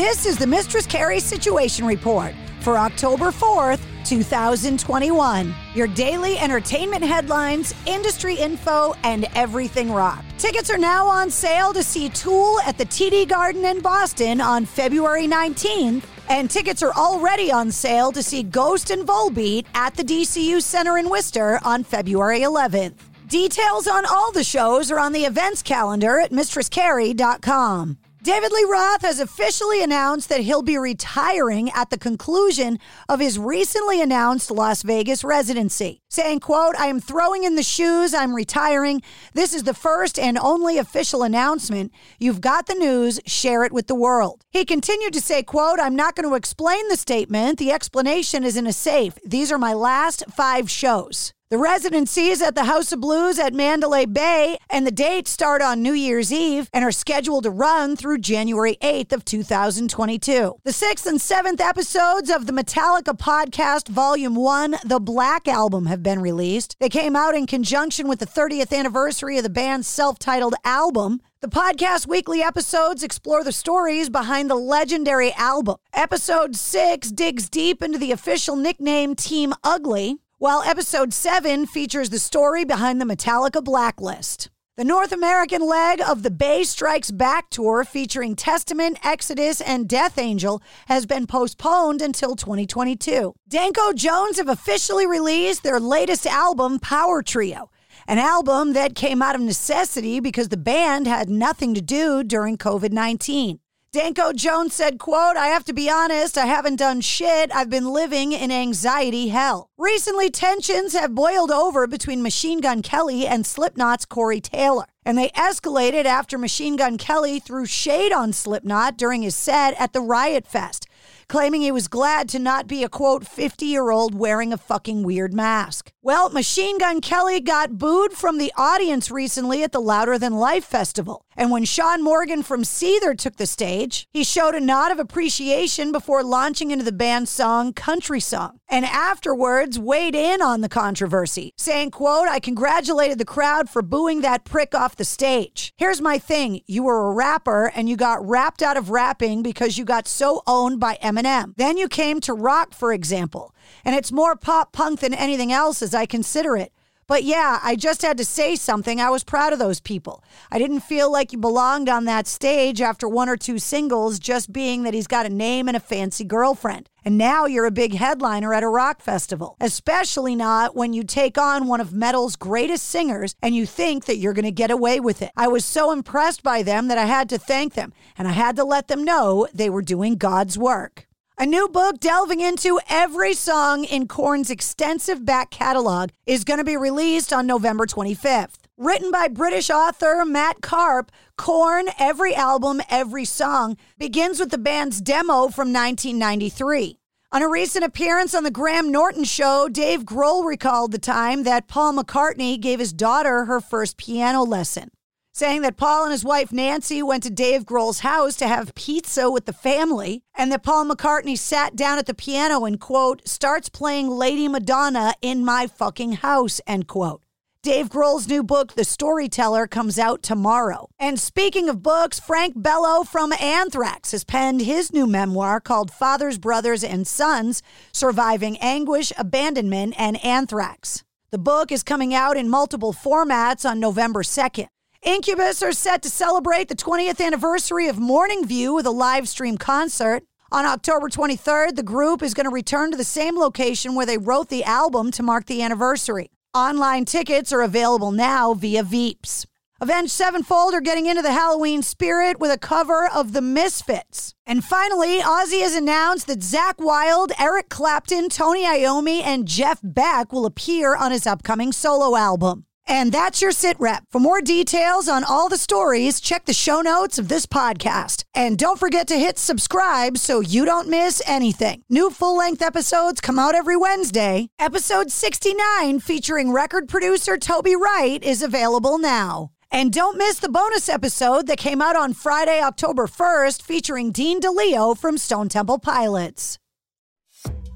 This is the Mistress Carrie Situation Report for October 4th, 2021. Your daily entertainment headlines, industry info, and everything rock. Tickets are now on sale to see Tool at the TD Garden in Boston on February 19th, and tickets are already on sale to see Ghost and Volbeat at the DCU Center in Worcester on February 11th. Details on all the shows are on the events calendar at mistresscarrie.com. David Lee Roth has officially announced that he'll be retiring at the conclusion of his recently announced Las Vegas residency, saying, quote, I am throwing in the shoes, I'm retiring. This is the first and only official announcement. You've got the news, share it with the world. He continued to say, quote, I'm not going to explain the statement. The explanation is in a safe. These are my last five shows. The residency is at the House of Blues at Mandalay Bay, and the dates start on New Year's Eve and are scheduled to run through January 8th of 2022. The sixth and seventh episodes of the Metallica podcast, Volume 1, The Black Album, have been released. They came out in conjunction with the 30th anniversary of the band's self-titled album. The podcast weekly episodes explore the stories behind the legendary album. Episode 6 digs deep into the official nickname Team Ugly while episode 7 features the story behind the Metallica Blacklist. The North American leg of the Bay Strikes Back tour featuring Testament, Exodus, and Death Angel has been postponed until 2022. Danko Jones have officially released their latest album, Power Trio, an album that came out of necessity because the band had nothing to do during COVID 19. Danko Jones said, quote, I have to be honest, I haven't done shit. I've been living in anxiety hell. Recently, tensions have boiled over between Machine Gun Kelly and Slipknot's Corey Taylor. And they escalated after Machine Gun Kelly threw shade on Slipknot during his set at the Riot Fest, claiming he was glad to not be a quote 50 year old wearing a fucking weird mask. Well, Machine Gun Kelly got booed from the audience recently at the Louder Than Life festival. And when Shaun Morgan from Seether took the stage, he showed a nod of appreciation before launching into the band's song Country Song. And afterwards weighed in on the controversy, saying, quote, I congratulated the crowd for booing that prick off the stage. Here's my thing. You were a rapper and you got rapped out of rapping because you got so owned by Eminem. Then you came to rock, for example. And it's more pop punk than anything else as I consider it. But yeah, I just had to say something. I was proud of those people. I didn't feel like you belonged on that stage after one or two singles, just being that he's got a name and a fancy girlfriend. And now you're a big headliner at a rock festival, especially not when you take on one of metal's greatest singers and you think that you're going to get away with it. I was so impressed by them that I had to thank them and I had to let them know they were doing God's work. A new book delving into every song in Korn's extensive back catalog is going to be released on November 25th. Written by British author Matt Karpe, Korn, every album, every song begins with the band's demo from 1993. On a recent appearance on the Graham Norton show, Dave Grohl recalled the time that Paul McCartney gave his daughter her first piano lesson saying that Paul and his wife Nancy went to Dave Grohl's house to have pizza with the family, and that Paul McCartney sat down at the piano and, quote, starts playing Lady Madonna in my fucking house, end quote. Dave Grohl's new book, The Storyteller, comes out tomorrow. And speaking of books, Frank Bello from Anthrax has penned his new memoir called Fathers, Brothers, and Sons Surviving Anguish, Abandonment, and Anthrax. The book is coming out in multiple formats on November 2nd. Incubus are set to celebrate the 20th anniversary of Morning View with a live stream concert. On October 23rd, the group is going to return to the same location where they wrote the album to mark the anniversary. Online tickets are available now via Veeps. Avenged Sevenfold are getting into the Halloween spirit with a cover of The Misfits. And finally, Ozzy has announced that Zakk Wylde, Eric Clapton, Tony Iommi, and Jeff Beck will appear on his upcoming solo album. And that's your sit rep. For more details on all the stories, check the show notes of this podcast. And don't forget to hit subscribe so you don't miss anything. New full length episodes come out every Wednesday. Episode 69, featuring record producer Toby Wright, is available now. And don't miss the bonus episode that came out on Friday, October 1st, featuring Dean DeLeo from Stone Temple Pilots.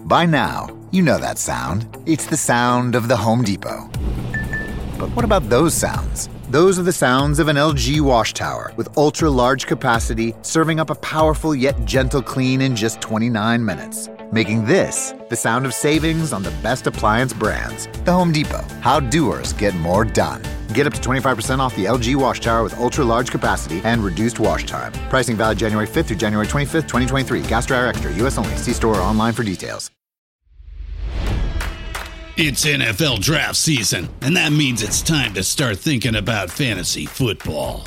By now, you know that sound. It's the sound of the Home Depot. But what about those sounds? Those are the sounds of an LG wash tower with ultra large capacity, serving up a powerful yet gentle clean in just 29 minutes. Making this the sound of savings on the best appliance brands. The Home Depot. How doers get more done. Get up to 25% off the LG wash tower with ultra large capacity and reduced wash time. Pricing valid January 5th through January 25th, 2023. Gas dryer extra. US only. See store or online for details. It's NFL draft season, and that means it's time to start thinking about fantasy football.